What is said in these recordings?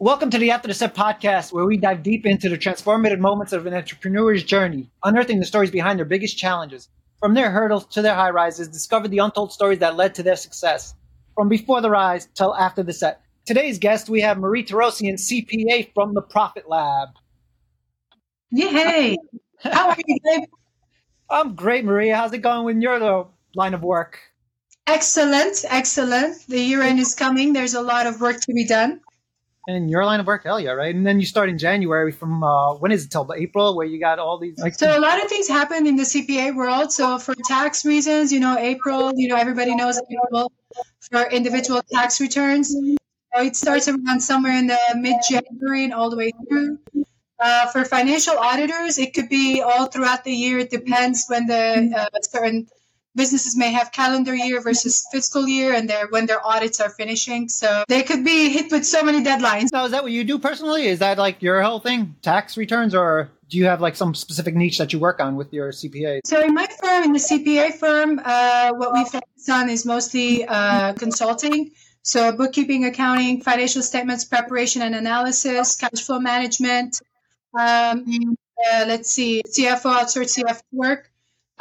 Welcome to the After the Set podcast, where we dive deep into the transformative moments of an entrepreneur's journey, unearthing the stories behind their biggest challenges. From their hurdles to their high rises, discover the untold stories that led to their success. From before the rise till after the set. Today's guest, we have Marie Torossian, CPA from the Profit Lab. Yay! How are you, Dave? I'm great, Maria. How's it going with your line of work? Excellent, excellent. The year end is coming. There's a lot of work to be done. And your line of work, hell yeah, right? And then you start in January from uh, when is it till April, where you got all these. Like, so a lot of things happen in the CPA world. So for tax reasons, you know, April, you know, everybody knows April for individual tax returns. So it starts around somewhere in the mid January and all the way through. Uh, for financial auditors, it could be all throughout the year. It depends when the uh, certain businesses may have calendar year versus fiscal year and their when their audits are finishing. So they could be hit with so many deadlines. Now is that what you do personally? Is that like your whole thing? Tax returns or do you have like some specific niche that you work on with your cpa so in my firm in the cpa firm uh, what we focus on is mostly uh, consulting. So bookkeeping accounting financial statements preparation and analysis cash flow management um, uh, let's see cfo outsourced cfo work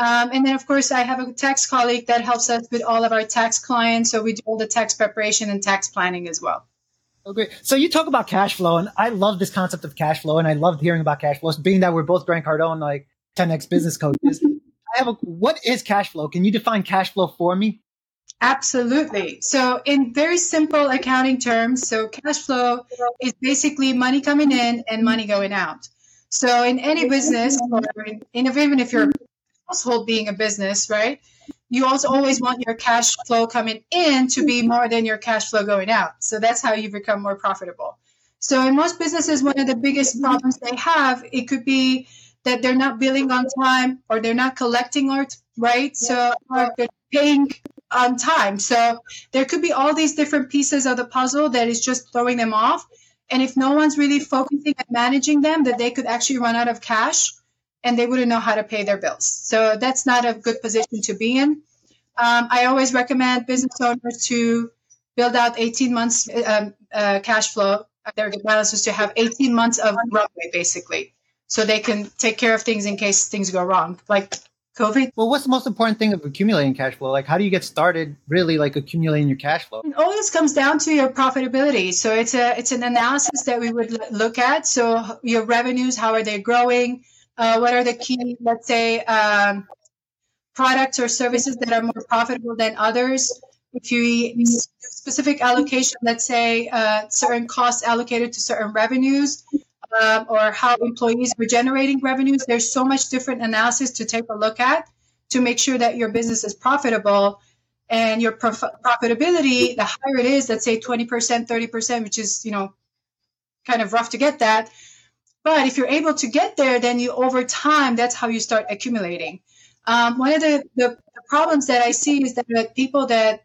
um, and then, of course, I have a tax colleague that helps us with all of our tax clients. So we do all the tax preparation and tax planning as well. Okay. So you talk about cash flow, and I love this concept of cash flow, and I loved hearing about cash flows, being that we're both Grant Cardone, like 10x business coaches. I have a, what is cash flow? Can you define cash flow for me? Absolutely. So, in very simple accounting terms, so cash flow is basically money coming in and money going out. So, in any business, or in, even if you're household being a business, right? You also always want your cash flow coming in to be more than your cash flow going out. So that's how you become more profitable. So in most businesses, one of the biggest problems they have, it could be that they're not billing on time or they're not collecting AR, right? So they're paying on time. So there could be all these different pieces of the puzzle that is just throwing them off. And if no one's really focusing and managing them, that they could actually run out of cash and they wouldn't know how to pay their bills. So that's not a good position to be in. Um, I always recommend business owners to build out 18 months um, uh, cash flow. Their balance is to have 18 months of runway, basically, so they can take care of things in case things go wrong, like COVID. Well, what's the most important thing of accumulating cash flow? Like, how do you get started really like accumulating your cash flow? All this comes down to your profitability. So it's a it's an analysis that we would look at. So your revenues, how are they growing? Uh, what are the key, let's say, um, products or services that are more profitable than others? If you specific allocation, let's say uh, certain costs allocated to certain revenues, um, or how employees are generating revenues, there's so much different analysis to take a look at to make sure that your business is profitable and your prof- profitability the higher it is let's say 20% 30% which is you know kind of rough to get that but if you're able to get there, then you over time, that's how you start accumulating. Um, one of the, the, problems that I see is that people that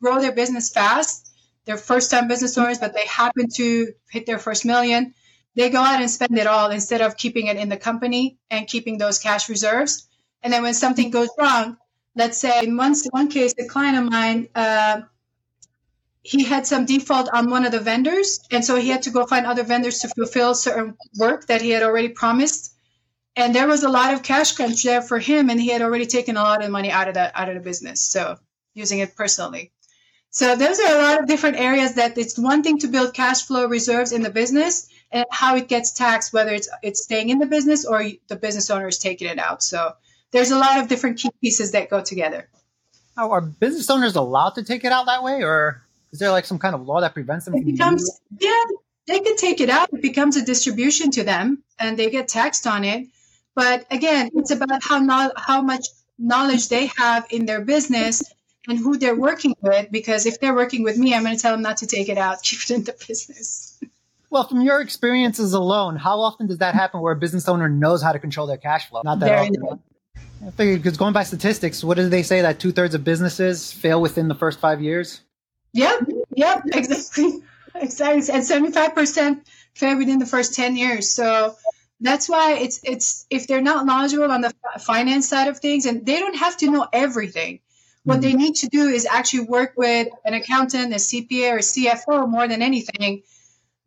grow their business fast, they're first time business owners, but they happen to hit their first million, they go out and spend it all instead of keeping it in the company and keeping those cash reserves. And then when something goes wrong, let's say in one, one case, a client of mine, uh, he had some default on one of the vendors, and so he had to go find other vendors to fulfill certain work that he had already promised. And there was a lot of cash crunch there for him, and he had already taken a lot of money out of that out of the business, so using it personally. So those are a lot of different areas that it's one thing to build cash flow reserves in the business and how it gets taxed, whether it's it's staying in the business or the business owner is taking it out. So there's a lot of different key pieces that go together. Are business owners allowed to take it out that way, or is there like some kind of law that prevents them? It becomes yeah, they can take it out. It becomes a distribution to them, and they get taxed on it. But again, it's about how no, how much knowledge they have in their business and who they're working with. Because if they're working with me, I'm going to tell them not to take it out, keep it in the business. Well, from your experiences alone, how often does that happen where a business owner knows how to control their cash flow? Not that Very often. I figure because going by statistics, what do they say that two thirds of businesses fail within the first five years? Yep, yep, exactly, exactly, and seventy-five percent fail within the first ten years. So that's why it's it's if they're not knowledgeable on the finance side of things, and they don't have to know everything. What they mm-hmm. need to do is actually work with an accountant, a CPA, or CFO more than anything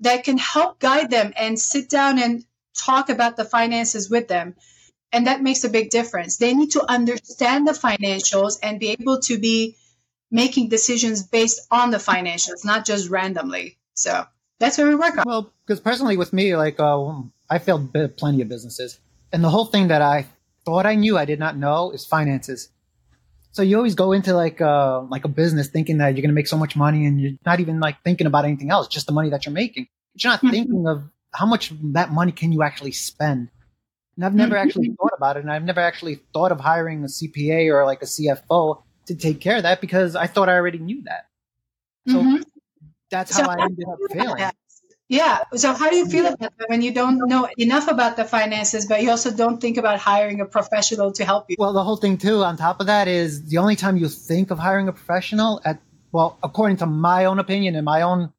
that can help guide them and sit down and talk about the finances with them. And that makes a big difference. They need to understand the financials and be able to be making decisions based on the financials, not just randomly. So that's what we work on. Well, because personally with me, like uh, I failed plenty of businesses, and the whole thing that I thought I knew I did not know is finances. So you always go into like uh, like a business thinking that you're going to make so much money, and you're not even like thinking about anything else, just the money that you're making. But you're not mm-hmm. thinking of how much that money can you actually spend. And I've never mm-hmm. actually thought about it, and I've never actually thought of hiring a CPA or like a CFO to take care of that because I thought I already knew that. So mm-hmm. that's how so I ended up failing. Yeah. So how do you feel about that when you don't know enough about the finances, but you also don't think about hiring a professional to help you? Well, the whole thing too, on top of that, is the only time you think of hiring a professional at well, according to my own opinion and my own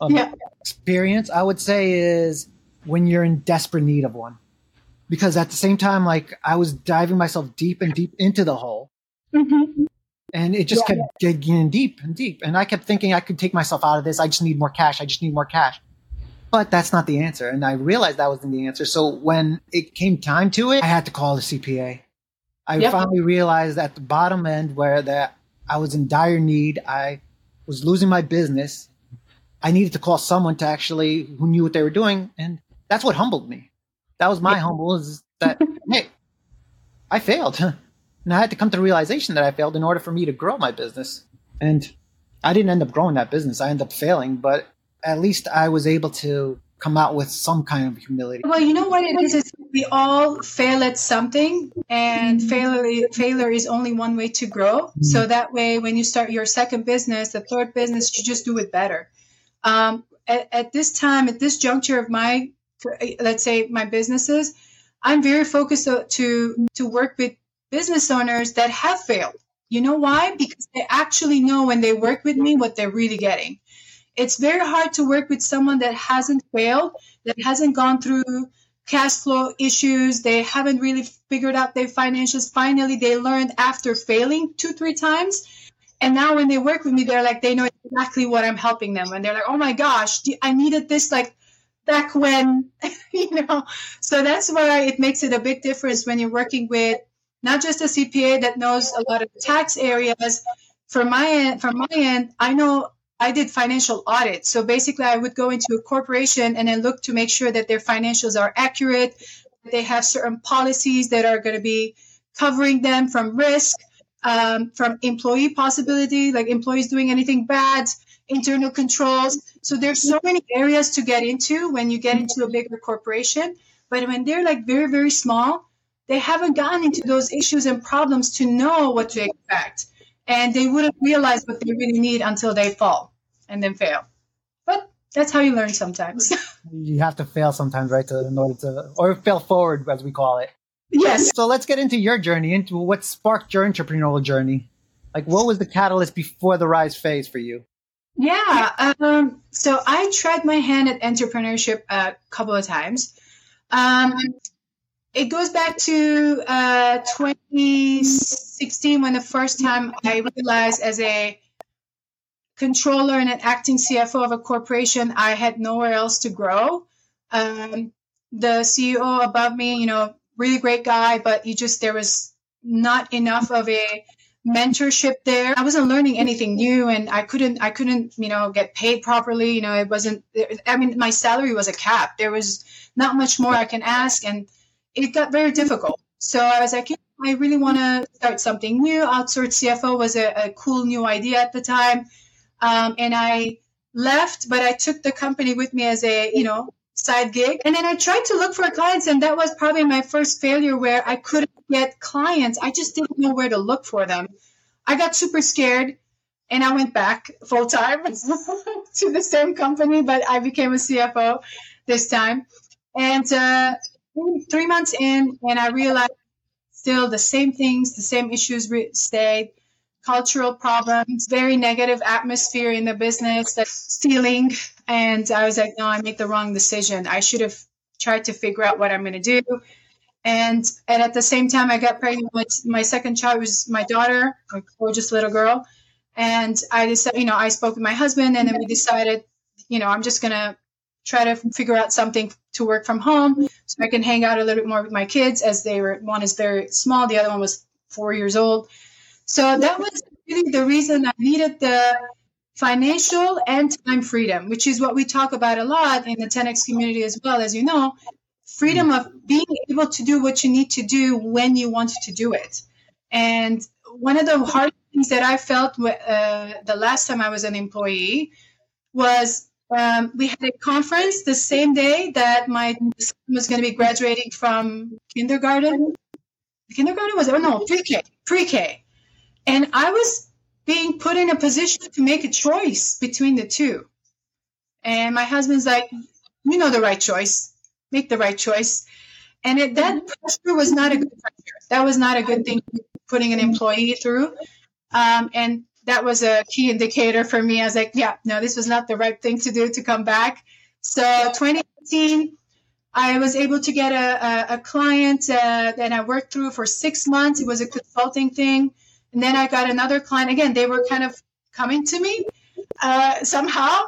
um, yeah. experience, I would say is when you're in desperate need of one. Because at the same time, like I was diving myself deep and deep into the hole. Mm-hmm. And it just yeah. kept digging deep and deep. And I kept thinking I could take myself out of this. I just need more cash. I just need more cash. But that's not the answer. And I realized that wasn't the answer. So when it came time to it, I had to call the CPA. I yep. finally realized at the bottom end where that I was in dire need. I was losing my business. I needed to call someone to actually who knew what they were doing. And that's what humbled me. That was my humble is that, hey, I failed. And I had to come to the realization that I failed in order for me to grow my business. And I didn't end up growing that business. I ended up failing, but at least I was able to come out with some kind of humility. Well, you know what it is? Is we all fail at something, and failure failure is only one way to grow. Mm-hmm. So that way, when you start your second business, the third business, you just do it better. Um, at, at this time, at this juncture of my, let's say, my businesses, I'm very focused to to work with business owners that have failed. You know why? Because they actually know when they work with me what they're really getting. It's very hard to work with someone that hasn't failed, that hasn't gone through cash flow issues. They haven't really figured out their financials. Finally, they learned after failing two, three times. And now when they work with me, they're like, they know exactly what I'm helping them. And they're like, oh my gosh, I needed this like back when, you know. So that's why it makes it a big difference when you're working with not just a CPA that knows a lot of tax areas. From my end, from my end, I know I did financial audit. So basically, I would go into a corporation and then look to make sure that their financials are accurate. They have certain policies that are going to be covering them from risk, um, from employee possibility, like employees doing anything bad, internal controls. So there's so many areas to get into when you get into a bigger corporation. But when they're like very, very small, they haven't gotten into those issues and problems to know what to expect. And they wouldn't realize what they really need until they fall and then fail. But that's how you learn sometimes. you have to fail sometimes, right? To, in order to, or fail forward, as we call it. Yes. So let's get into your journey, into what sparked your entrepreneurial journey. Like, what was the catalyst before the rise phase for you? Yeah. Um, so I tried my hand at entrepreneurship a couple of times. Um, it goes back to uh, 2016 when the first time I realized as a controller and an acting CFO of a corporation, I had nowhere else to grow. Um, the CEO above me, you know, really great guy, but he just, there was not enough of a mentorship there. I wasn't learning anything new and I couldn't, I couldn't, you know, get paid properly. You know, it wasn't, I mean, my salary was a cap. There was not much more I can ask. And, it got very difficult. So I was like, I really want to start something new. Outsourced CFO was a, a cool new idea at the time. Um, and I left, but I took the company with me as a, you know, side gig. And then I tried to look for clients, and that was probably my first failure where I couldn't get clients. I just didn't know where to look for them. I got super scared and I went back full time to the same company, but I became a CFO this time. And uh, three months in, and I realized still the same things, the same issues stayed. Cultural problems, very negative atmosphere in the business, that stealing. And I was like, no, I made the wrong decision. I should have tried to figure out what I'm going to do. And and at the same time, I got pregnant. My, my second child was my daughter, a gorgeous little girl. And I decided, you know, I spoke with my husband, and then we decided, you know, I'm just gonna try to figure out something to work from home so I can hang out a little bit more with my kids as they were one is very small, the other one was four years old. So that was really the reason I needed the financial and time freedom, which is what we talk about a lot in the 10x community as well, as you know. Freedom of being able to do what you need to do when you want to do it. And one of the hard things that I felt uh, the last time I was an employee was um, we had a conference the same day that my son was going to be graduating from kindergarten. Kindergarten was oh no pre-K, pre-K, and I was being put in a position to make a choice between the two. And my husband's like, "You know the right choice. Make the right choice." And it, that pressure was not a good pressure. That was not a good thing putting an employee through. Um, and that was a key indicator for me. I was like, yeah, no, this was not the right thing to do to come back. So 2018, I was able to get a, a, a client uh, that I worked through for six months. It was a consulting thing. And then I got another client. Again, they were kind of coming to me uh, somehow.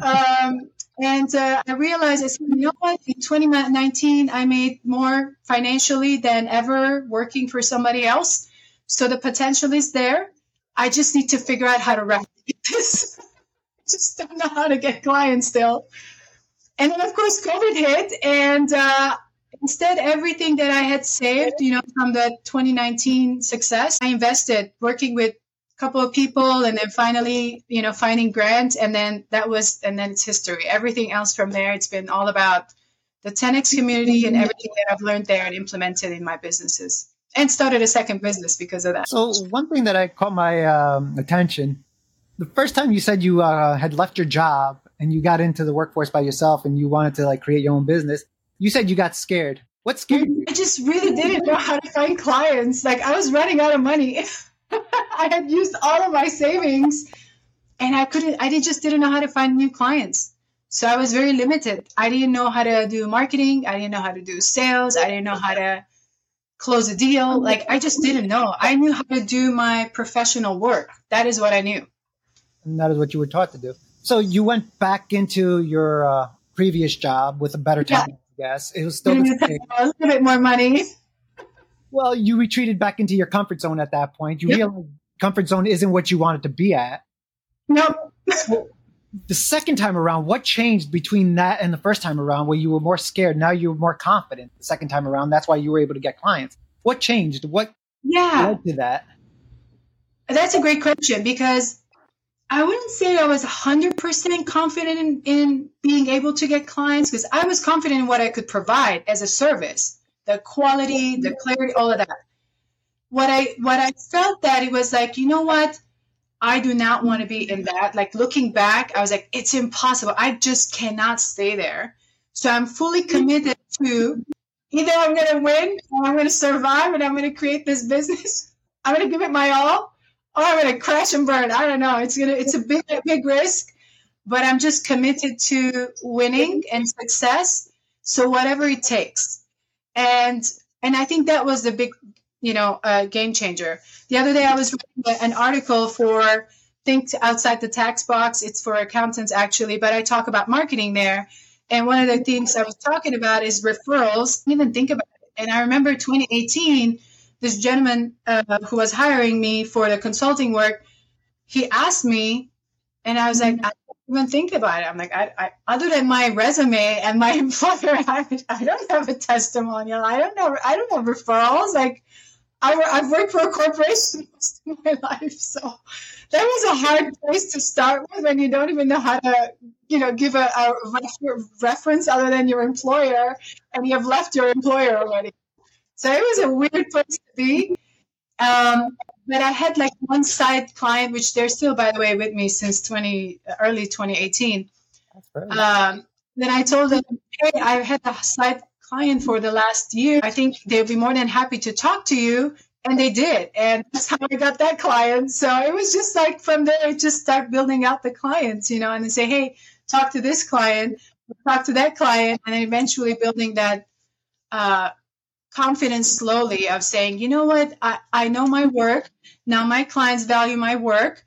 Um, and uh, I realized, I said, you know what? In 2019, I made more financially than ever working for somebody else. So the potential is there. I just need to figure out how to replicate this. just don't know how to get clients still. And then, of course, COVID hit, and uh, instead, everything that I had saved, you know, from the 2019 success, I invested working with a couple of people, and then finally, you know, finding grants, and then that was, and then it's history. Everything else from there, it's been all about the 10x community and everything that I've learned there and implemented in my businesses and started a second business because of that. So one thing that I caught my um, attention, the first time you said you uh, had left your job and you got into the workforce by yourself and you wanted to like create your own business, you said you got scared. What scared you? I just really didn't know how to find clients. Like I was running out of money. I had used all of my savings and I couldn't, I did, just didn't know how to find new clients. So I was very limited. I didn't know how to do marketing. I didn't know how to do sales. I didn't know how to close a deal. Like I just didn't know. I knew how to do my professional work. That is what I knew. And that is what you were taught to do. So you went back into your uh, previous job with a better time, yeah. I guess. It was still the same. A little bit more money. Well, you retreated back into your comfort zone at that point. You yep. realized comfort zone isn't what you wanted to be at. Nope. The second time around, what changed between that and the first time around where you were more scared? Now you were more confident the second time around. That's why you were able to get clients. What changed? What yeah. led to that? That's a great question because I wouldn't say I was 100% confident in, in being able to get clients because I was confident in what I could provide as a service, the quality, the clarity, all of that. What I what I felt that it was like, you know what? I do not want to be in that. Like looking back, I was like, it's impossible. I just cannot stay there. So I'm fully committed to either I'm going to win or I'm going to survive and I'm going to create this business. I'm going to give it my all or I'm going to crash and burn. I don't know. It's going to, it's a big, big risk, but I'm just committed to winning and success. So whatever it takes. And, and I think that was the big you know, a game changer. The other day I was reading an article for Think Outside the Tax Box. It's for accountants actually, but I talk about marketing there. And one of the things I was talking about is referrals. I didn't even think about it. And I remember 2018, this gentleman uh, who was hiring me for the consulting work, he asked me, and I was like, I don't even think about it. I'm like, I, I, other than my resume and my employer, I, I don't have a testimonial. I don't know. I don't know referrals. Like, I, have worked for a corporation most of my life, so that was a hard place to start with when you don't even know how to, you know, give a, a reference other than your employer, and you have left your employer already. So it was a weird place to be. Um, but I had like one side client, which they're still, by the way, with me since 20 early 2018. Um, then I told them, hey, I had a side client for the last year, I think they'll be more than happy to talk to you. And they did. And that's how I got that client. So it was just like from there, I just start building out the clients, you know, and say, hey, talk to this client, talk to that client, and eventually building that uh, confidence slowly of saying, you know what, I, I know my work. Now my clients value my work.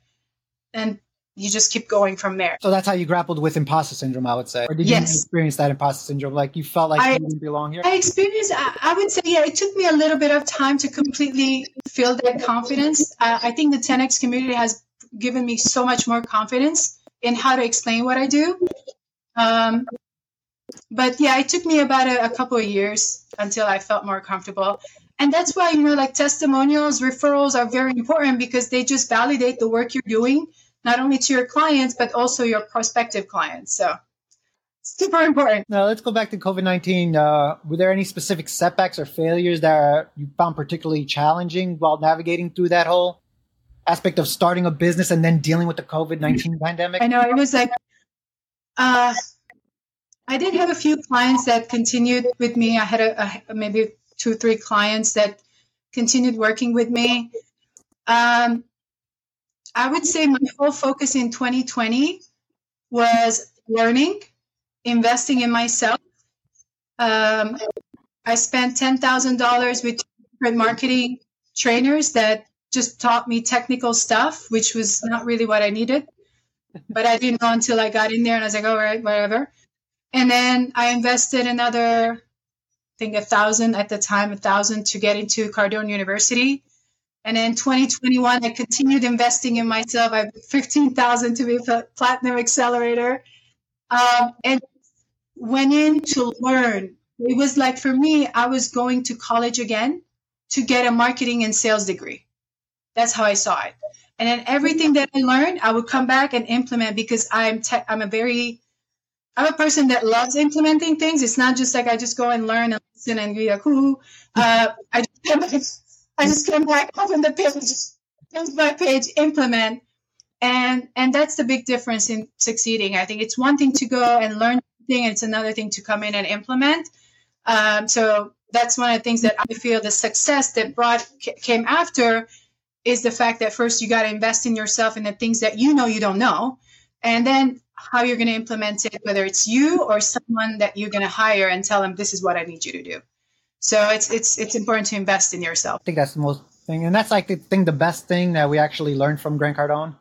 And you just keep going from there. So that's how you grappled with imposter syndrome, I would say. Or did you Yes. experience that imposter syndrome? Like you felt like I- you didn't belong here? I experienced, I, I would say, yeah, it took me a little bit of time to completely feel that confidence. Uh, I think the 10X community has given me so much more confidence in how to explain what I do. Um, but yeah, it took me about a, a couple of years until I felt more comfortable. And that's why, you know, like testimonials, referrals are very important because they just validate the work you're doing, not only to your clients, but also your prospective clients. So super important. Now let's go back to COVID nineteen. Uh, were there any specific setbacks or failures that you found particularly challenging while navigating through that whole aspect of starting a business and then dealing with the COVID nineteen pandemic? I know it was like, uh, I did have a few clients that continued with me. I had a, a maybe two, three clients that continued working with me. Um, I would say my whole focus in 2020 was learning, investing in myself. Um, I spent ten thousand dollars with different marketing trainers that just taught me technical stuff, which was not really what I needed but I didn't know until I got in there and I was like, all right, whatever. And then I invested another, I think a thousand at the time, a thousand to get into Cardone University. And then 2021, I continued investing in myself. I have 15,000 to be a platinum accelerator. Um, and went in to learn. It was like for me, I was going to college again to get a marketing and sales degree. That's how I saw it. And then everything that I learned, I would come back and implement because I'm te- I'm a very I'm a person that loves implementing things. It's not just like I just go and learn and listen and be like, ooh. Uh, I just I just come back, open the page, my page, implement, and and that's the big difference in succeeding. I think it's one thing to go and learn something, and it's another thing to come in and implement. Um, so that's one of the things that I feel the success that brought came after is the fact that first you got to invest in yourself and the things that you know you don't know, and then how you're going to implement it, whether it's you or someone that you're going to hire and tell them this is what I need you to do. So it's it's it's important to invest in yourself. I think that's the most thing, and that's like the thing, the best thing that we actually learned from Grant Cardone.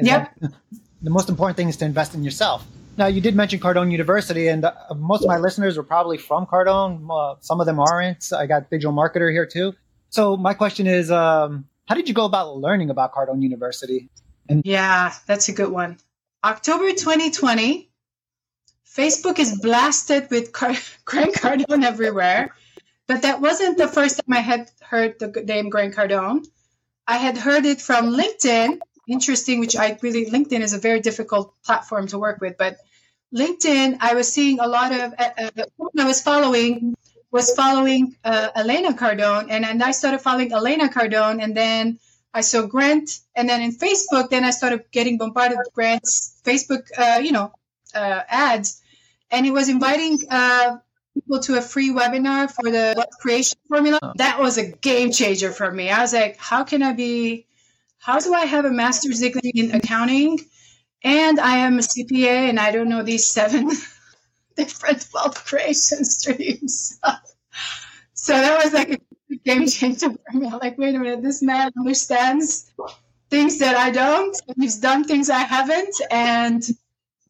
Yep. that The most important thing is to invest in yourself. Now, you did mention Cardone University, and uh, most of my listeners are probably from Cardone. Uh, some of them aren't. I got digital marketer here too. So my question is, um, how did you go about learning about Cardone University? And- Yeah, that's a good one. October 2020, Facebook is blasted with Car- Grant Cardone everywhere. But that wasn't the first time I had heard the name Grant Cardone. I had heard it from LinkedIn. Interesting, which I really, LinkedIn is a very difficult platform to work with. But LinkedIn, I was seeing a lot of, uh, uh, the woman I was following was following uh, Elena Cardone. And then I started following Elena Cardone. And then I saw Grant, and then in Facebook, then I started getting bombarded with Grant's Facebook, uh, you know, uh, ads, and he was inviting uh, people to a free webinar for the wealth creation formula. Oh. That was a game changer for me. I was like, how can I be? How do I have a master's degree in accounting, and I am a CPA, and I don't know these seven different wealth creation streams? so that was like a game changer for me. I'm like, wait a minute, this man understands things that I don't. He's done things I haven't, and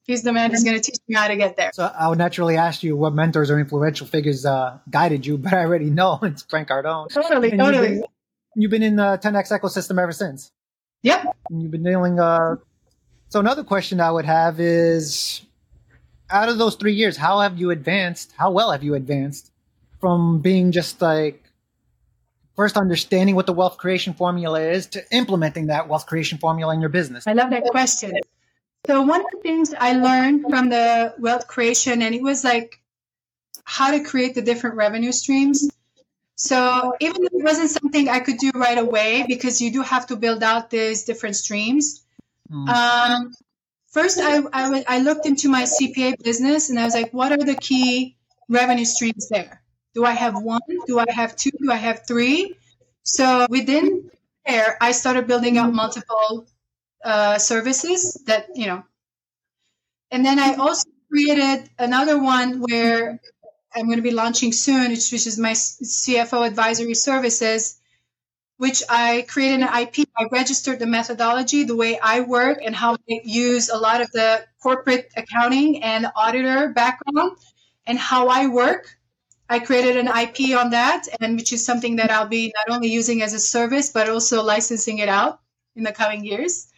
he's the man who's going to teach me how to get there. So I would naturally ask you what mentors or influential figures uh, guided you, but I already know it's Grant Cardone. Totally, And you've totally. been- You've been in the 10x ecosystem ever since. Yep. And you've been dealing. Uh, so another question I would have is, out of those three years, how have you advanced? How well have you advanced from being just like first understanding what the wealth creation formula is to implementing that wealth creation formula in your business? I love that question. So one of the things I learned from the wealth creation, and it was like how to create the different revenue streams. So even if it wasn't something I could do right away, because you do have to build out these different streams. Mm. Um, first, I, I, w- I looked into my CPA business and I was like, what are the key revenue streams there? Do I have one? Do I have two? Do I have three? So within there, I started building out multiple uh, services that, you know, and then I also created another one where I'm going to be launching soon, which, which is my CFO advisory services, which I created an IP. I registered the methodology, the way I work, and how I use a lot of the corporate accounting and auditor background and how I work. I created an IP on that, and which is something that I'll be not only using as a service, but also licensing it out in the coming years.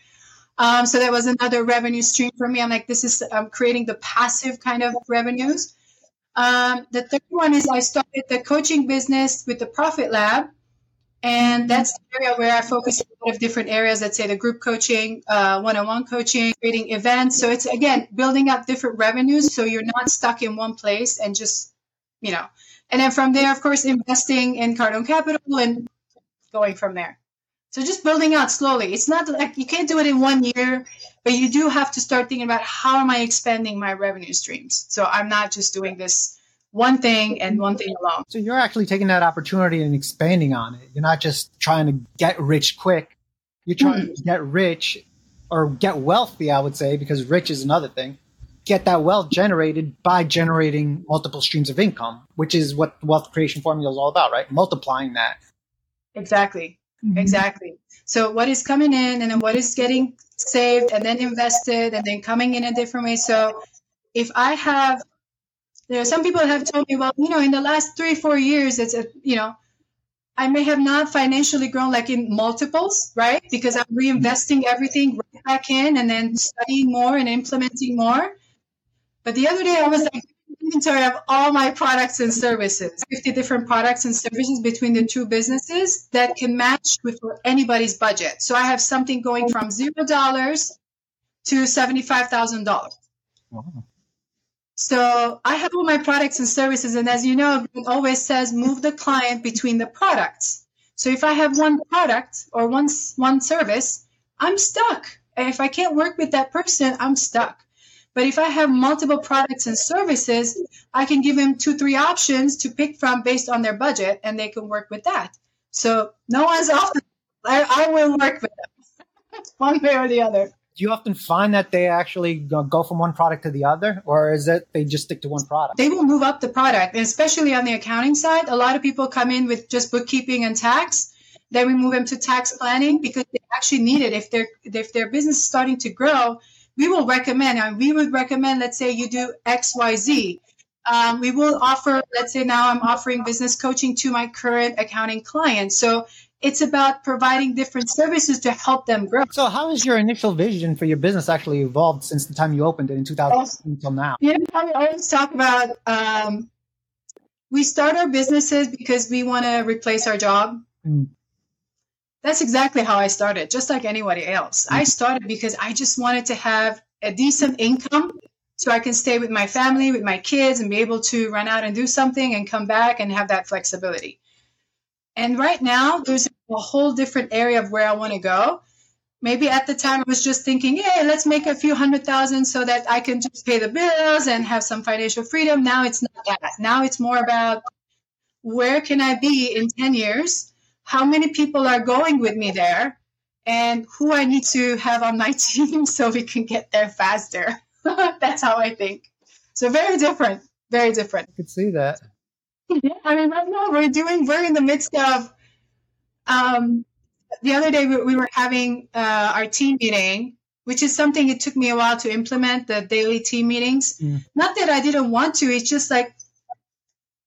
Um, so that was another revenue stream for me. I'm like, this is I'm creating the passive kind of revenues. Um, the third one is I started the coaching business with the Profit Lab. And that's the area where I focus on a lot of different areas. Let's say the group coaching, uh, one-on-one coaching, creating events. So it's again building up different revenues, so you're not stuck in one place and just, you know. And then from there, of course, investing in Cardone Capital and going from there. So just building out slowly. It's not like you can't do it in one year, but you do have to start thinking about how am I expanding my revenue streams. So I'm not just doing this one thing and one thing alone. So you're actually taking that opportunity and expanding on it. You're not just trying to get rich quick. You're trying mm-hmm. to get rich or get wealthy, I would say, because rich is another thing. Get that wealth generated by generating multiple streams of income, which is what wealth creation formula is all about, right? Multiplying that. Exactly. Mm-hmm. Exactly. So what is coming in and then what is getting saved and then invested and then coming in a different way. So if I have there are some people have told me, well, you know, in the last three, four years, it's a, you know, I may have not financially grown like in multiples, right? Because I'm reinvesting everything right back in and then studying more and implementing more. But the other day I was like inventory of all my products and services, 50 different products and services between the two businesses that can match with anybody's budget. So I have something going from zero dollars to $75,000. Wow. So I have all my products and services. And as you know, it always says move the client between the products. So if I have one product or one, one service, I'm stuck. And if I can't work with that person, I'm stuck. But if I have multiple products and services, I can give them two, three options to pick from based on their budget and they can work with that. So no one's off. The, I, I will work with them one way or the other do you often find that they actually go from one product to the other or is it they just stick to one product they will move up the product and especially on the accounting side a lot of people come in with just bookkeeping and tax then we move them to tax planning because they actually need it if their if their business is starting to grow we will recommend and we would recommend let's say you do xyz um, we will offer let's say now i'm offering business coaching to my current accounting clients so it's about providing different services to help them grow. So, how has your initial vision for your business actually evolved since the time you opened it in 2000 until now? Yeah, I always talk about um, we start our businesses because we want to replace our job. Mm. That's exactly how I started, just like anybody else. I mm-hmm. started because I just wanted to have a decent income so I can stay with my family, with my kids, and be able to run out and do something and come back and have that flexibility. And right now, there's a whole different area of where I want to go. Maybe at the time I was just thinking, yeah, let's make a few hundred thousand so that I can just pay the bills and have some financial freedom. Now it's not that. Now it's more about where can I be in 10 years? How many people are going with me there? And who I need to have on my team so we can get there faster. That's how I think. So very different, very different. I could see that. Yeah, I mean, right now we're doing, we're in the midst of, um, the other day we, we were having uh, our team meeting, which is something it took me a while to implement the daily team meetings. Mm. Not that I didn't want to, it's just like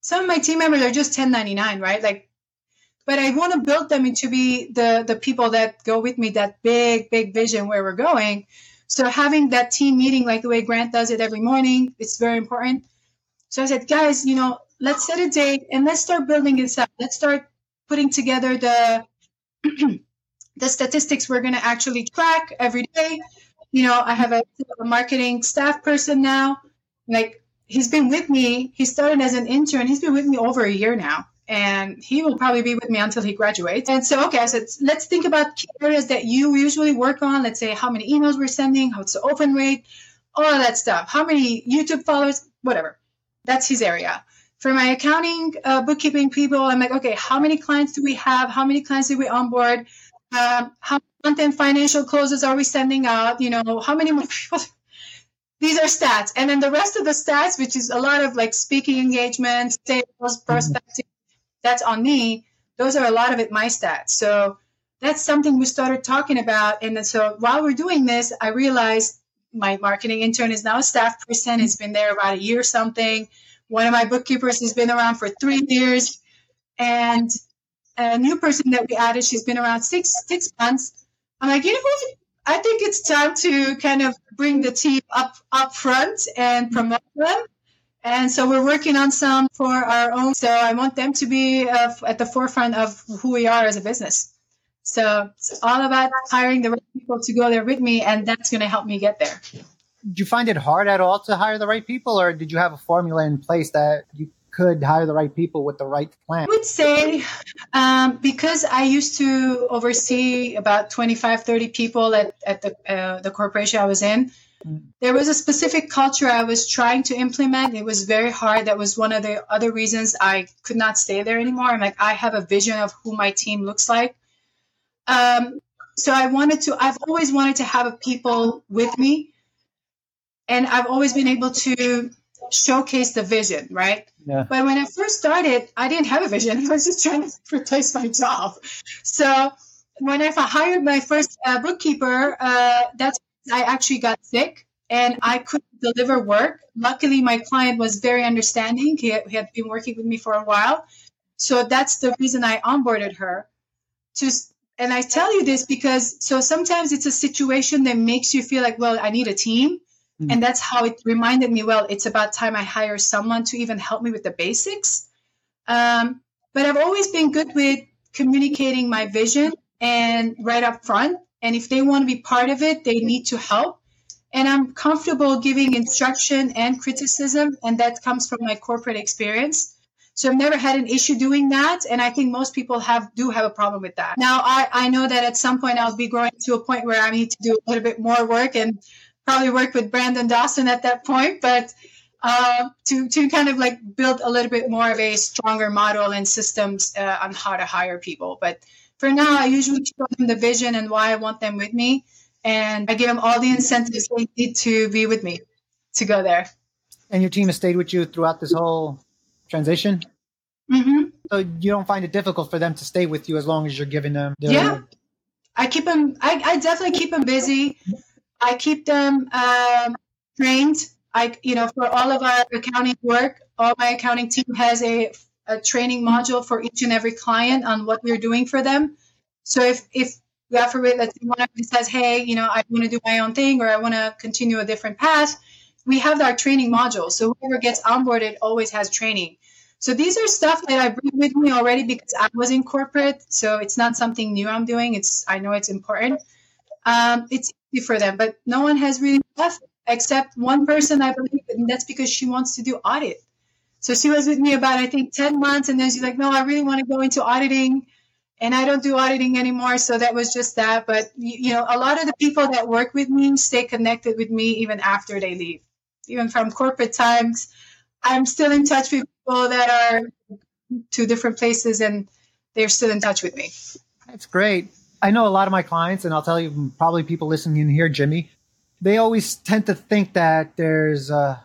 some of my team members are just 1099, right? Like, but I want to build them into be the the people that go with me, that big, big vision where we're going. So having that team meeting like the way Grant does it every morning, it's very important. So I said, guys, you know, let's set a date and let's start building this up. Let's start putting together the the statistics we're going to actually track every day. You know, I have a, a marketing staff person now. Like he's been with me. He started as an intern. He's been with me over a year now and he will probably be with me until he graduates. And so, okay, I said, let's think about key areas that you usually work on. Let's say how many emails we're sending, what's the open rate, all of that stuff. How many YouTube followers, whatever. That's his area for my accounting uh, bookkeeping people i'm like okay how many clients do we have how many clients do we onboard um, how month-end financial closes are we sending out you know how many more people these are stats and then the rest of the stats which is a lot of like speaking engagements sales prospecting that's on me those are a lot of it my stats. So that's something we started talking about. And so while we're doing this, I realized my marketing intern is now a staff person. It's been there about a year or something. One of my bookkeepers has been around for three years. And a new person that we added, she's been around six six months. I'm like, you know what? I think it's time to kind of bring the team up up front and promote them. And so we're working on some for our own. So I want them to be uh, at the forefront of who we are as a business. So it's all about hiring the right people to go there with me, and that's going to help me get there. Did you find it hard at all to hire the right people, or did you have a formula in place that you could hire the right people with the right plan? I would say um, because I used to oversee about 25, 30 people at, at the, uh, the corporation I was in. There was a specific culture I was trying to implement. It was very hard. That was one of the other reasons I could not stay there anymore. I'm like, I have a vision of who my team looks like. Um, so I wanted to, I've always wanted to have people with me. And I've always been able to showcase the vision, right? Yeah. But when I first started, I didn't have a vision. I was just trying to replace my job. So when I hired my first uh, bookkeeper, uh, that's I actually got sick and I couldn't deliver work. Luckily, my client was very understanding. He, he had been working with me for a while. So that's the reason I onboarded her. To, and I tell you this because so sometimes it's a situation that makes you feel like, well, I need a team. Mm-hmm. And that's how it reminded me well, it's about time I hire someone to even help me with the basics. Um, but I've always been good with communicating my vision and right up front. And if they want to be part of it, they need to help. And I'm comfortable giving instruction and criticism, and that comes from my corporate experience. So I've never had an issue doing that, and I think most people have do have a problem with that. Now I, I know that at some point I'll be growing to a point where I need to do a little bit more work and probably work with Brandon Dawson at that point, but uh, to to kind of like build a little bit more of a stronger model and systems uh, on how to hire people. But for now, I usually show them the vision and why I want them with me, and I give them all the incentives they need to be with me to go there. And your team has stayed with you throughout this whole transition. Mm-hmm. So you don't find it difficult for them to stay with you as long as you're giving them. Their- yeah, I keep them. I, I definitely keep them busy. I keep them um, trained. I, you know, for all of our accounting work, all my accounting team has a, a training module for each and every client on what we're doing for them. So if, if God forbid, let's say one of them says, hey, you know, I want to do my own thing or I want to continue a different path, we have our training module. So whoever gets onboarded always has training. So these are stuff that I bring with me already because I was in corporate. So it's not something new I'm doing. It's I know it's important. Um, it's easy for them. But no one has really left except one person, I believe, and that's because she wants to do audit. So she was with me about, I think, 10 months, and then she's like, no, I really want to go into auditing, and I don't do auditing anymore. So that was just that. But, you know, a lot of the people that work with me stay connected with me even after they leave. Even from corporate times, I'm still in touch with people that are to different places, and they're still in touch with me. That's great. I know a lot of my clients, and I'll tell you, probably people listening in here, Jimmy, they always tend to think that there's uh,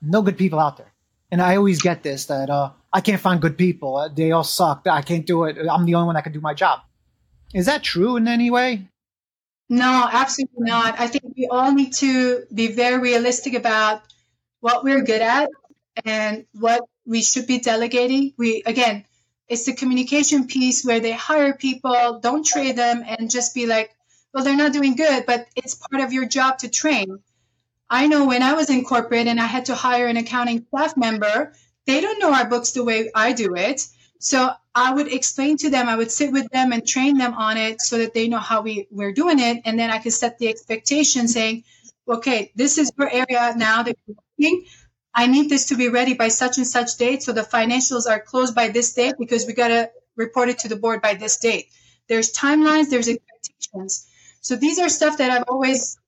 no good people out there. And I always get this that uh, I can't find good people. Uh, they all suck. I can't do it. I'm the only one that can do my job. Is that true in any way? No, absolutely not. I think we all need to be very realistic about what we're good at and what we should be delegating. We again, it's the communication piece where they hire people, don't train them, and just be like, well, they're not doing good, but it's part of your job to train. I know when I was in corporate and I had to hire an accounting staff member, they don't know our books the way I do it. So I would explain to them, I would sit with them and train them on it so that they know how we, we're doing it. And then I could set the expectation saying, okay, this is your area now that you're working. I need this to be ready by such and such date. So the financials are closed by this date because we got to report it to the board by this date. There's timelines, there's expectations. So these are stuff that I've always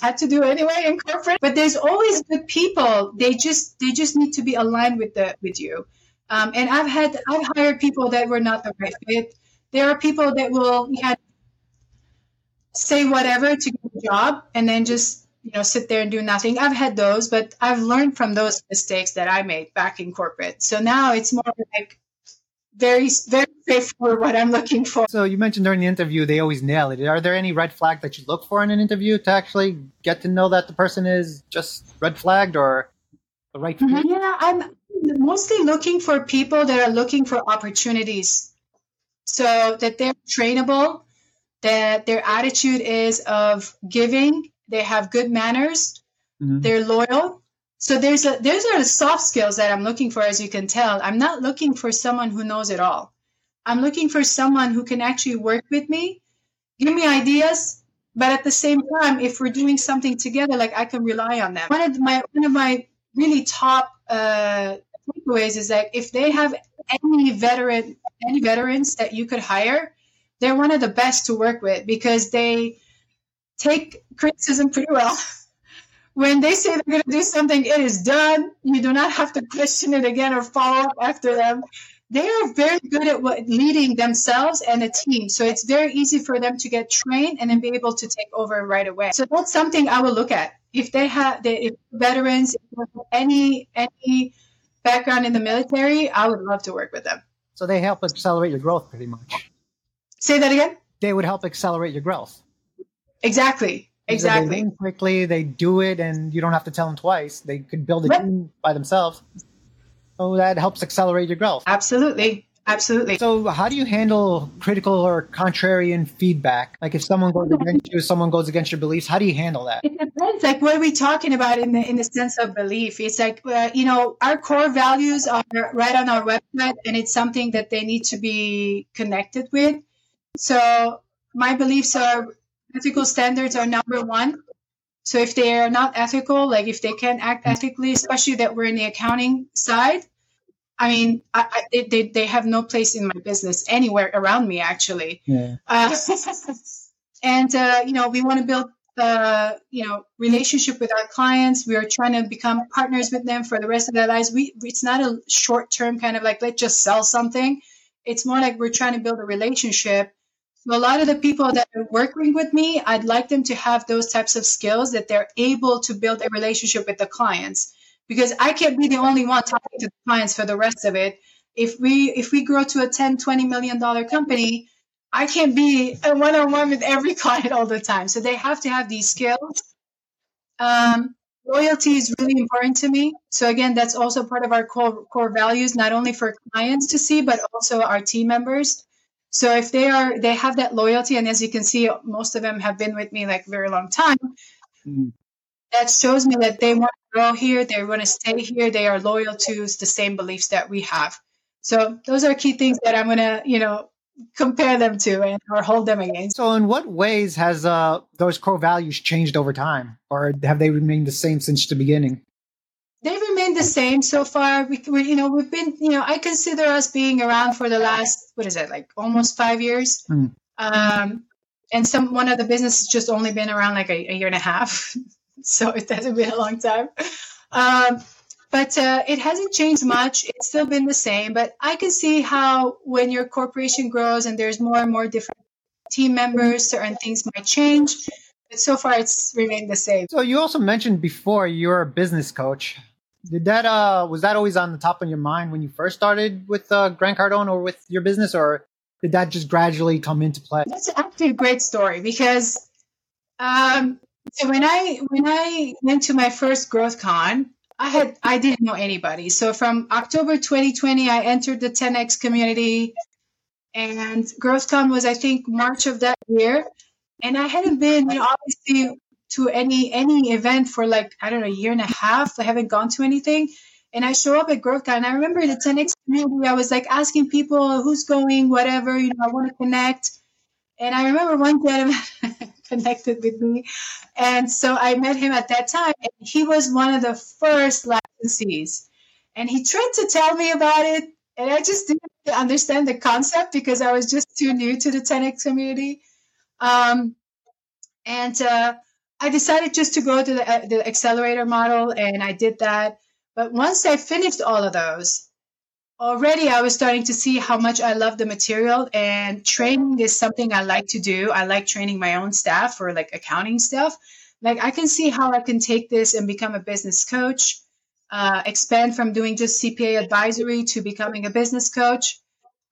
had to do anyway in corporate. But there's always good people. They just they just need to be aligned with the with you. Um, and I've had I've hired people that were not the right fit. There are people that will had say whatever to get a job and then just you know sit there and do nothing i've had those but i've learned from those mistakes that i made back in corporate so now it's more like very very straightforward what I'm looking for. So you mentioned during the interview they always nail it. Are there any red flags that you look for in an interview to actually get to know that the person is just red flagged or the right? Mm-hmm. Yeah, I'm mostly looking for people that are looking for opportunities. So that they're trainable, that their attitude is of giving, they have good manners, mm-hmm. they're loyal. So there's a those are the soft skills that I'm looking for, as you can tell. I'm not looking for someone who knows it all. I'm looking for someone who can actually work with me, give me ideas, but at the same time, if we're doing something together, like I can rely on them. One of my one of my really top uh, takeaways is that if they have any veteran any veterans that you could hire, they're one of the best to work with because they take criticism pretty well. when they say they're going to do something, it is done. You do not have to question it again or follow up after them. They are very good at what, leading themselves and a team. So it's very easy for them to get trained and then be able to take over right away. So that's something I will look at. If they have, they, if veterans, if any any background in the military, I would love to work with them. So they help accelerate your growth pretty much. Say that again? They would help accelerate your growth. Exactly. Exactly. They quickly, they do it, and you don't have to tell them twice. They could build a right. team by themselves. So that helps accelerate your growth. Absolutely. Absolutely. So, how do you handle critical or contrarian feedback? Like, if someone goes against you, someone goes against your beliefs, how do you handle that? It depends. Like, what are we talking about in the in the sense of belief? It's like, uh, you know, our core values are right on our website, and it's something that they need to be connected with. So, my beliefs are ethical standards are number one. So, if they are not ethical, like if they can't act ethically, especially that we're in the accounting side, I mean, I, I, they, they have no place in my business anywhere around me, actually. Yeah. Uh, and, uh, you know, we want to build the, you know, relationship with our clients. We are trying to become partners with them for the rest of their lives. We, it's not a short term kind of like, let's just sell something. It's more like we're trying to build a relationship. So a lot of the people that are working with me, I'd like them to have those types of skills that they're able to build a relationship with the clients because I can't be the only one talking to the clients for the rest of it. If we if we grow to a 10, 20 million dollar company, I can't be a one-on-one with every client all the time. So they have to have these skills. Um, loyalty is really important to me. So again, that's also part of our core core values, not only for clients to see, but also our team members. So if they are they have that loyalty, and as you can see, most of them have been with me like very long time. Mm. That shows me that they want to grow here, they want to stay here, they are loyal to the same beliefs that we have. So those are key things that I'm going to, you know, compare them to and or hold them against. So in what ways has uh, those core values changed over time or have they remained the same since the beginning? They've the same so far. We, we, you know, we've been, you know, I consider us being around for the last, what is it, like almost five years. Mm. Um, and some one of the businesses just only been around like a, a year and a half. so it hasn't been a long time. Um, but uh, it hasn't changed much. It's still been the same. But I can see how when your corporation grows and there's more and more different team members, certain things might change. But so far, it's remained the same. So you also mentioned before you're a business coach. Did that uh was that always on the top of your mind when you first started with uh, Grant Cardone or with your business, or did that just gradually come into play? That's actually a great story because um, so when I when I went to my first Growth Con, I had I didn't know anybody. So from October 2020, I entered the 10x community, and GrowthCon was I think March of that year, and I hadn't been you know, obviously to any any event for like I don't know a year and a half. I haven't gone to anything, and I show up at GrowthCon. And I remember the 10x community. I was like asking people who's going, whatever you know, I want to connect. And I remember one gentleman connected with me. And so I met him at that time. And he was one of the first licensees. And he tried to tell me about it. And I just didn't understand the concept because I was just too new to the 10X community. Um, and uh, I decided just to go to the, uh, the accelerator model, and I did that. But once I finished all of those, already I was starting to see how much I love the material and training is something I like to do. I like training my own staff for like accounting stuff. Like I can see how I can take this and become a business coach, uh, expand from doing just CPA advisory to becoming a business coach.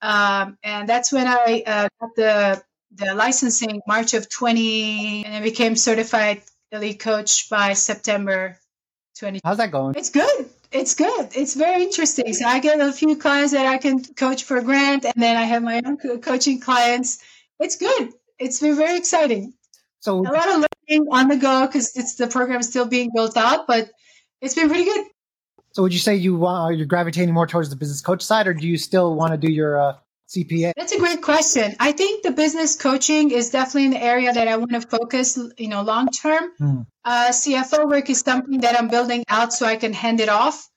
Um, and that's when I uh, got the the licensing March of 20, and I became certified elite coach by September 20. How's that going? It's good. It's good. It's very interesting. So I get a few clients that I can coach for a grant, and then I have my own coaching clients. It's good. It's been very exciting. So A lot of learning on the go because it's the program is still being built out, but it's been pretty good. So would you say you want you're gravitating more towards the business coach side, or do you still want to do your uh, CPA? That's a great question. I think the business coaching is definitely an area that I want to focus, you know, long term. Hmm. Uh, CFO work is something that I'm building out so I can hand it off.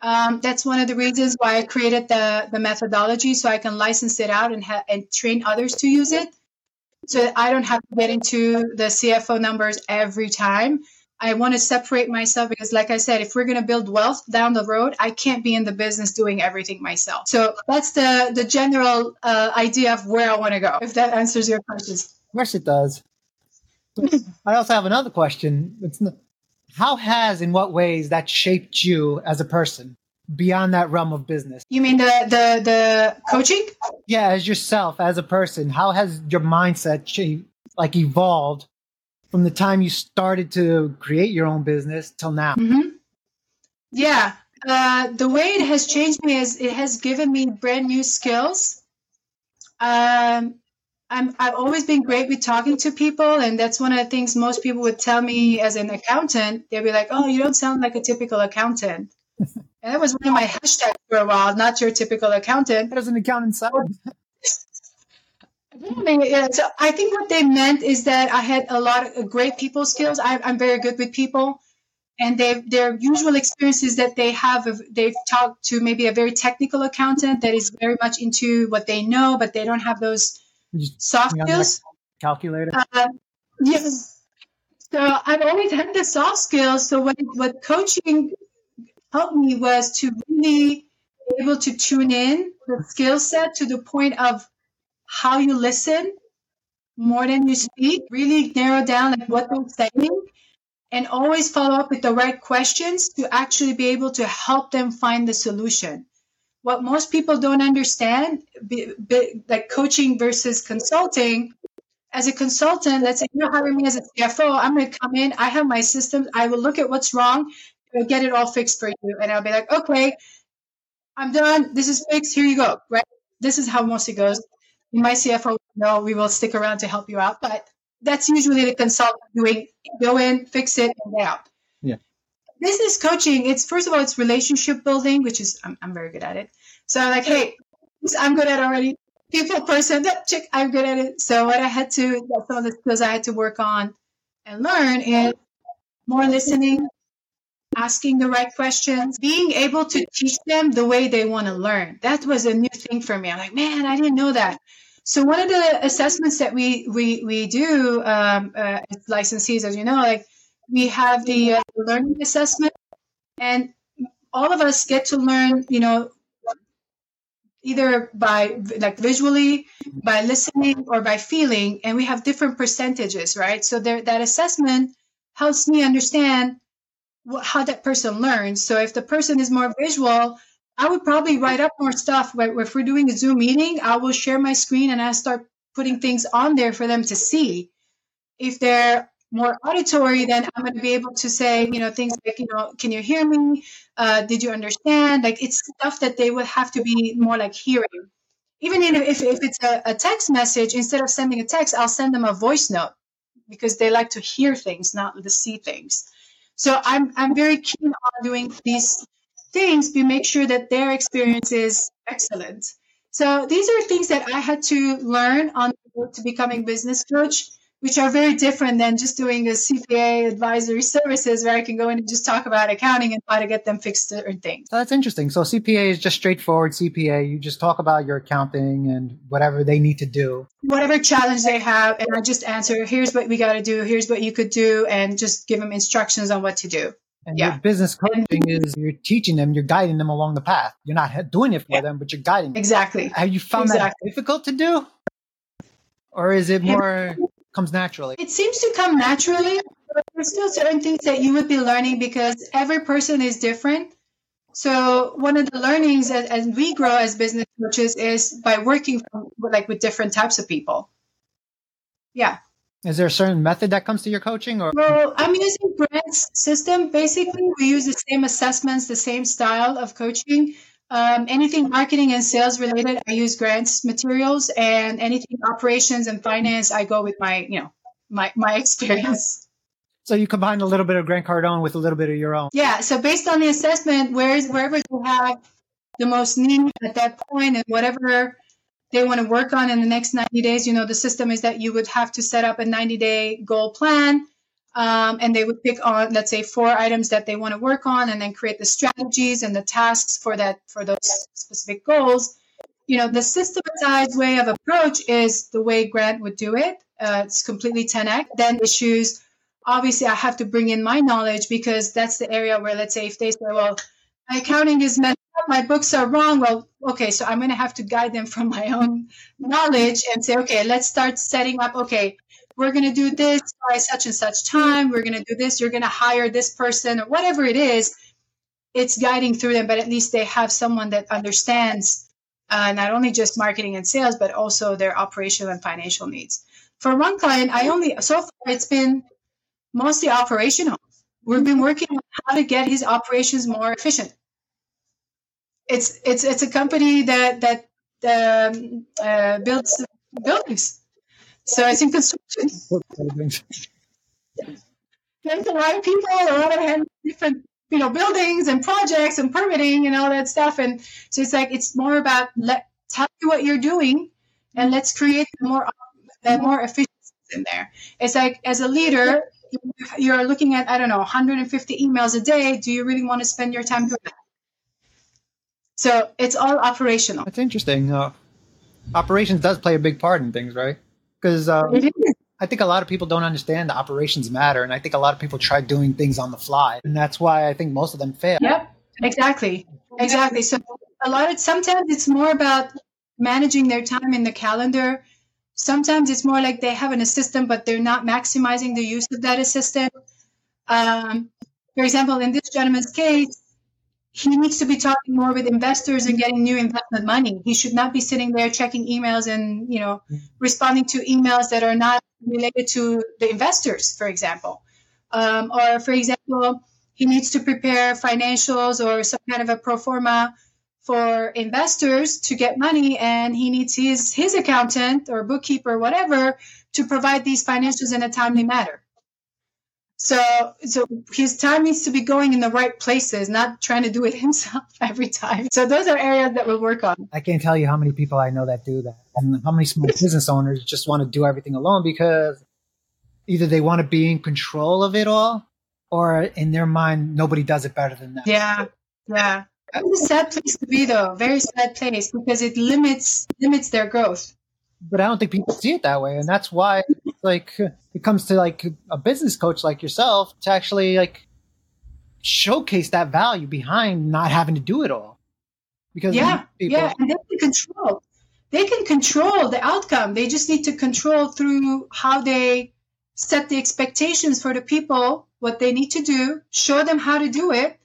Um, that's one of the reasons why I created the the methodology so I can license it out and ha- and train others to use it, so that I don't have to get into the CFO numbers every time. I want to separate myself because, like I said, if we're going to build wealth down the road, I can't be in the business doing everything myself. So that's the the general uh, idea of where I want to go. If that answers your questions. Of course it does. I also have another question. It's n how has, in what ways, that shaped you as a person beyond that realm of business? You mean the the the coaching? Yeah, as yourself, as a person, how has your mindset cha- like evolved from the time you started to create your own business till now? hmm Yeah. Uh, the way it has changed me is it has given me brand new skills. Um, I'm, I've always been great with talking to people, and that's one of the things most people would tell me as an accountant. They'd be like, "Oh, you don't sound like a typical accountant." and that was one of my hashtags for a while. Not your typical accountant. How does an accountant sound? Yeah, so I think what they meant is that I had a lot of great people skills. I, I'm very good with people, and they their usual experiences that they have. They've talked to maybe a very technical accountant that is very much into what they know, but they don't have those soft skills. calculator. Uh, yes. So I've always had the soft skills. So what what coaching helped me was to really be able to tune in the skill set to the point of how you listen more than you speak. Really narrow down like what they're saying, and always follow up with the right questions to actually be able to help them find the solution. What most people don't understand, be, be, like coaching versus consulting, as a consultant, let's say you're hiring me as a CFO, I'm going to come in, I have my systems, I will look at what's wrong, I'll get it all fixed for you. And I'll be like, okay, I'm done. This is fixed. Here you go. Right. This is how most it goes. My CFO, no, we will stick around to help you out. But that's usually the consultant doing go in, fix it, and get out. Yeah. Business coaching, it's first of all, it's relationship building, which is I'm, I'm very good at it. So I'm like, hey, I'm good at already people person that chick i'm good at it so what i had to that's some of the skills i had to work on and learn is more listening asking the right questions being able to teach them the way they want to learn that was a new thing for me i'm like man i didn't know that so one of the assessments that we we we do um, uh, as licensees as you know like we have the uh, learning assessment and all of us get to learn you know either by like visually by listening or by feeling and we have different percentages right? So there, that assessment helps me understand how that person learns. So if the person is more visual i would probably write up more stuff But if we're doing a zoom meeting i will share my screen and i start putting things on there for them to see if they're more auditory, then I'm going to be able to say, you know, things like, you know, can you hear me? Uh, did you understand? Like it's stuff that they would have to be more like hearing. Even if, if it's a, a text message, instead of sending a text, I'll send them a voice note because they like to hear things, not to see things. So I'm, I'm very keen on doing these things to make sure that their experience is excellent. So these are things that I had to learn on the road to becoming business coach which are very different than just doing a CPA advisory services where I can go in and just talk about accounting and how to get them fixed certain things. So that's interesting. So CPA is just straightforward CPA. You just talk about your accounting and whatever they need to do. Whatever challenge they have, and I just answer, here's what we got to do, here's what you could do, and just give them instructions on what to do. And Yeah. your business coaching is you're teaching them, you're guiding them along the path. You're not doing it for Yeah. them, but you're guiding them. Exactly. Have you found that difficult to do? Or is it more comes naturally? It seems to come naturally, but there's still certain things that you would be learning because every person is different. So one of the learnings as, as we grow as business coaches is by working from, like with different types of people. Yeah. Is there a certain method that comes to your coaching or Well, I'm using Grant's system. Basically, we use the same assessments, the same style of coaching. Um, anything marketing and sales related, I use Grant's materials, and anything operations and finance, I go with my, you know, my my experience. so you combine a little bit of Grant Cardone with a little bit of your own? Yeah. So based on the assessment, where's wherever you have the most need at that point, and whatever they want to work on in the next 90 days, you know, the system is that you would have to set up a 90 day goal plan. Um, and they would pick on, let's say, four items that they want to work on, and then create the strategies and the tasks for that for those specific goals. You know, the systematized way of approach is the way Grant would do it. Uh, it's completely 10x. Then issues, obviously, I have to bring in my knowledge because that's the area where, let's say, if they say, well, my accounting is messed my books are wrong. Well, okay, so I'm going to have to guide them from my own knowledge and say, okay, let's start setting up. Okay, we're going to do this by such and such time. We're going to do this. You're going to hire this person or whatever it is. It's guiding through them, but at least they have someone that understands uh, not only just marketing and sales, but also their operational and financial needs. For one client, I only, so far, it's been mostly operational. We've been working on how to get his operations more efficient. It's it's it's a company that that um, uh, builds buildings. So it's in construction. There's a lot of people, a lot of different you know buildings and projects and permitting and all that stuff. And so it's like it's more about let tell you what you're doing and let's create more uh, more efficiencies in there. It's like as a leader, you're looking at I don't know 150 emails a day. Do you really want to spend your time doing that? So it's all operational. That's interesting. Uh, operations does play a big part in things, right? Because uh, I think a lot of people don't understand the operations matter, and I think a lot of people try doing things on the fly, and that's why I think most of them fail. Yep, exactly, exactly. So a lot of sometimes it's more about managing their time in the calendar. Sometimes it's more like they have an assistant, but they're not maximizing the use of that assistant. Um, for example, in this gentleman's case, he needs to be talking more with investors and getting new investment money. He should not be sitting there checking emails and you know responding to emails that are not related to the investors, for example. Um, or for example, he needs to prepare financials or some kind of a pro forma for investors to get money, and he needs his his accountant or bookkeeper, or whatever, to provide these financials in a timely manner. So, so his time needs to be going in the right places, not trying to do it himself every time. So those are areas that we'll work on. I can't tell you how many people I know that do that, and how many small business owners just want to do everything alone because either they want to be in control of it all, or in their mind, nobody does it better than them. Yeah, yeah. It's a sad place to be, though. Very sad place because it limits limits their growth. But I don't think people see it that way, and that's why, like, it comes to like a business coach like yourself to actually like showcase that value behind not having to do it all. Because yeah, people, yeah, and they can control. They can control the outcome. They just need to control through how they set the expectations for the people, what they need to do, show them how to do it,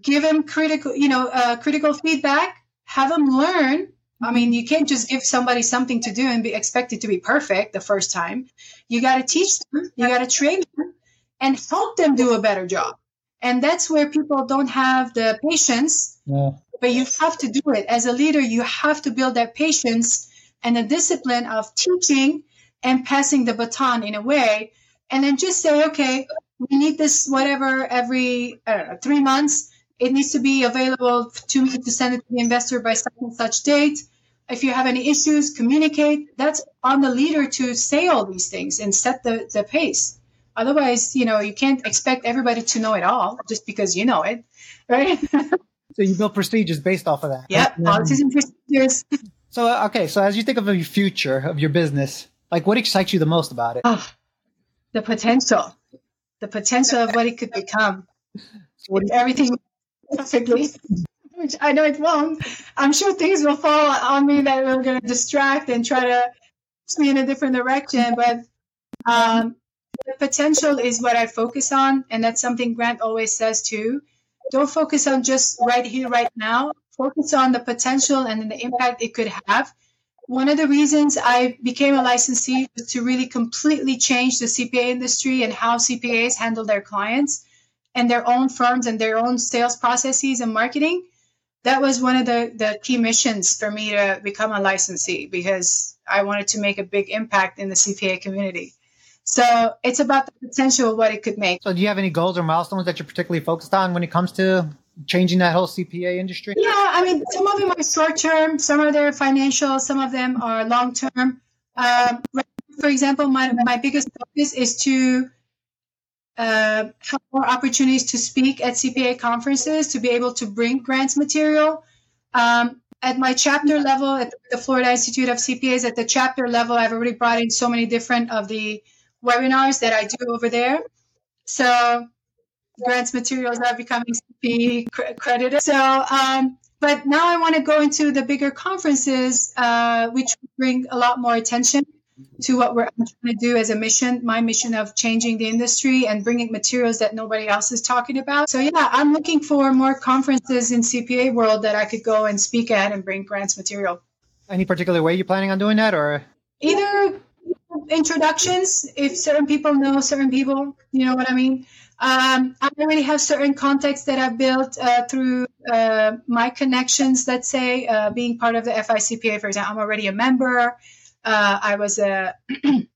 give them critical, you know, uh, critical feedback, have them learn, I mean, you can't just give somebody something to do and be expected to be perfect the first time. You got to teach them, you got to train them, and help them do a better job. And that's where people don't have the patience, yeah. but you have to do it. As a leader, you have to build that patience and the discipline of teaching and passing the baton in a way. And then just say, okay, we need this whatever every know, three months. It needs to be available to me to send it to the investor by such and such date if you have any issues, communicate. That's on the leader to say all these things and set the, the pace. Otherwise, you know, you can't expect everybody to know it all just because you know it, right? so you build procedures based off of that. Yeah, policies and procedures. So, okay, so as you think of the future of your business, like what excites you the most about it? Oh, the potential, the potential of what it could become. So what everything perfectly which I know it won't. I'm sure things will fall on me that are going to distract and try to push me in a different direction. But um, the potential is what I focus on, and that's something Grant always says too. don't focus on just right here, right now. Focus on the potential and the impact it could have. One of the reasons I became a licensee was to really completely change the CPA industry and how CPAs handle their clients and their own firms and their own sales processes and marketing. That was one of the, the key missions for me to become a licensee because I wanted to make a big impact in the CPA community. So it's about the potential of what it could make. So do you have any goals or milestones that you're particularly focused on when it comes to changing that whole CPA industry? Yeah, I mean, some of them are short term, some of them are financial, some of them are long term. Um, for example, my, my biggest focus is to uh, have more opportunities to speak at CPA conferences, to be able to bring Grant's material. Um, at my chapter level at the Florida Institute of CPAs, at the chapter level, I've already brought in so many different of the webinars that I do over there. So Grant's materials are becoming CPA credited. So, um, but now I want to go into the bigger conferences, uh, which bring a lot more attention to what we're trying to do as a mission, my mission of changing the industry and bringing materials that nobody else is talking about. So yeah, I'm looking for more conferences in CPA world that I could go and speak at and bring Grant's material. Any particular way you're planning on doing that or? Either introductions, if certain people know certain people, you know what I mean? Um, I already have certain contacts that I've built uh, through uh, my connections, let's say, uh, being part of the FICPA, for example. I'm already a member. Uh, I was a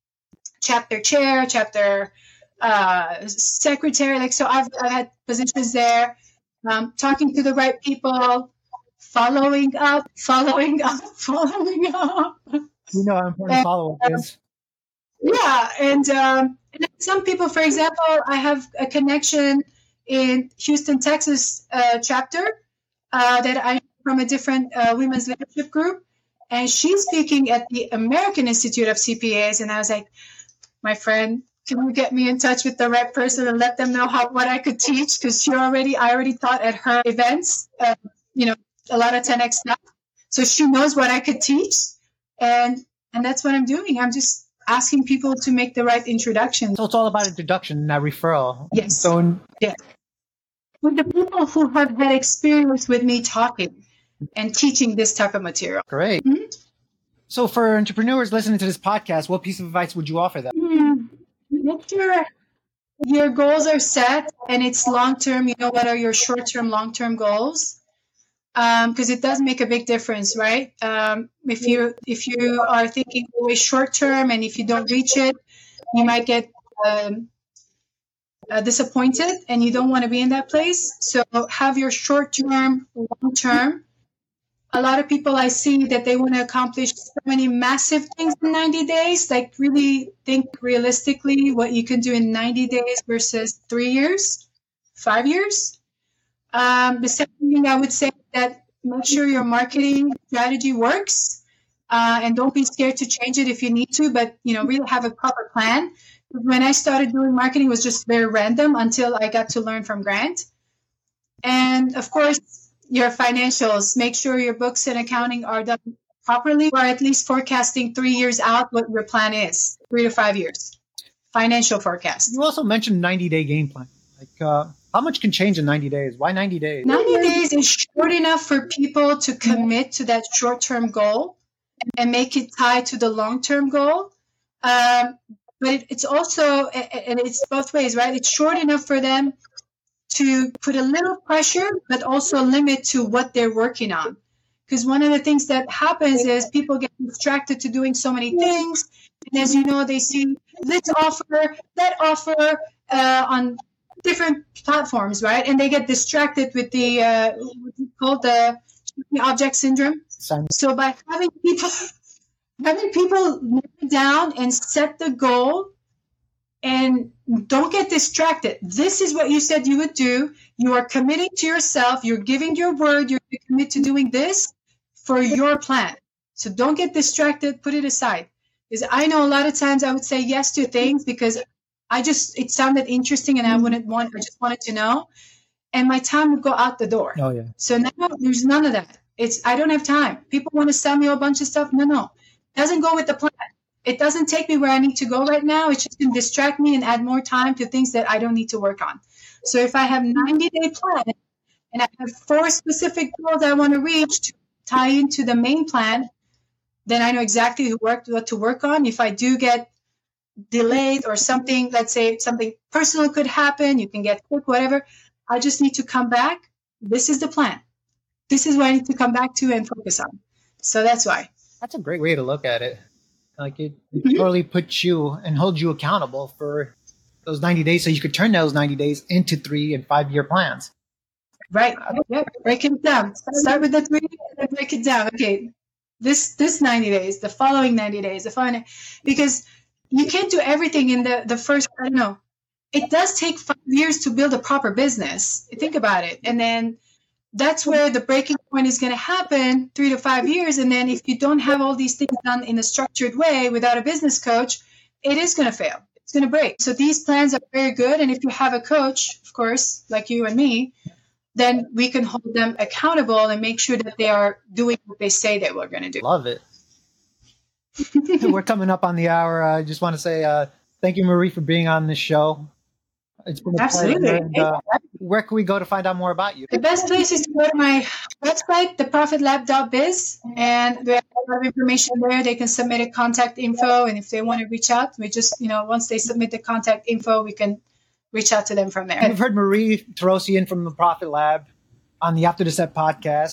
chapter chair, chapter uh, secretary. Like so, I've, I've had positions there. Um, talking to the right people, following up, following up, following up. You know how important follow up is. Yeah, and, um, and, some people, for example, I have a connection in Houston, Texas uh, chapter uh, that I from a different uh, women's leadership group, and she's speaking at the American Institute of CPAs. And I was like, my friend, can you get me in touch with the right person and let them know how what I could teach? Because she already, I already taught at her events, uh, you know, a lot of 10x stuff. So she knows what I could teach, and and that's what I'm doing. I'm just asking people to make the right introduction. So it's all about introduction, not referral. Yes. So yeah, with the people who have had experience with me talking and teaching this type of material. Great. Mm-hmm. So, for entrepreneurs listening to this podcast, what piece of advice would you offer them? Mm, make sure your goals are set and it's long term. You know what are your short term, long term goals? Because um, it does make a big difference, right? Um, if you if you are thinking always short term and if you don't reach it, you might get um, uh, disappointed, and you don't want to be in that place. So have your short term, long term, a lot of people I see that they want to accomplish so many massive things in 90 days. Like, really think realistically what you can do in 90 days versus three years, five years. Um, the second thing I would say that make sure your marketing strategy works. Uh, and don't be scared to change it if you need to, but you know, really have a proper plan. When I started doing marketing, was just very random until I got to learn from Grant. And of course, your financials. Make sure your books and accounting are done properly, or at least forecasting three years out what your plan is, three to five years. Financial forecast. You also mentioned 90 day game plan. Like, uh, how much can change in 90 days? Why 90 days? 90 days is short enough for people to commit to that short term goal and make it tied to the long term goal. Um, but it's also, and it's both ways, right? It's short enough for them to put a little pressure, but also a limit to what they're working on. Because one of the things that happens is people get distracted to doing so many things. And as you know, they see this offer, that offer uh, on different platforms, right? And they get distracted with the, uh, called the object syndrome. So by having people, having people down and set the goal and don't get distracted. This is what you said you would do. You are committing to yourself. You're giving your word. You're committed to doing this for your plan. So don't get distracted. Put it aside. Because I know a lot of times I would say yes to things because I just, it sounded interesting and I wouldn't want, I just wanted to know. And my time would go out the door. Oh, yeah. So now there's none of that. It's, I don't have time. People want to sell me a bunch of stuff. No, no. It doesn't go with the plan it doesn't take me where I need to go right now. It's just to distract me and add more time to things that I don't need to work on. So if I have 90 day plan, and I have four specific goals I want to reach to tie into the main plan, then I know exactly who worked what to work on. If I do get delayed or something, let's say something personal could happen, you can get quick, whatever. I just need to come back. This is the plan. This is what I need to come back to and focus on. So that's why. That's a great way to look at it. Like it, it totally puts you and holds you accountable for those 90 days so you could turn those 90 days into three and five year plans. Right. Yep. Break it down. Start with the three and then break it down. Okay. This this 90 days, the following 90 days, the following because you can't do everything in the, the first I don't know. It does take five years to build a proper business. Think about it. And then that's where the breaking point is going to happen three to five years. And then if you don't have all these things done in a structured way without a business coach, it is going to fail. It's going to break. So these plans are very good. And if you have a coach, of course, like you and me, then we can hold them accountable and make sure that they are doing what they say they were going to do. Love it. we're coming up on the hour. I just want to say uh, thank you, Marie, for being on this show. It's been Absolutely. And, uh, where can we go to find out more about you? The best place is to go to my website, theprofitlab.biz, and we have a lot of information there. They can submit a contact info, and if they want to reach out, we just, you know, once they submit the contact info, we can reach out to them from there. And we've heard Marie Torossian from the Profit Lab on the After the Set podcast.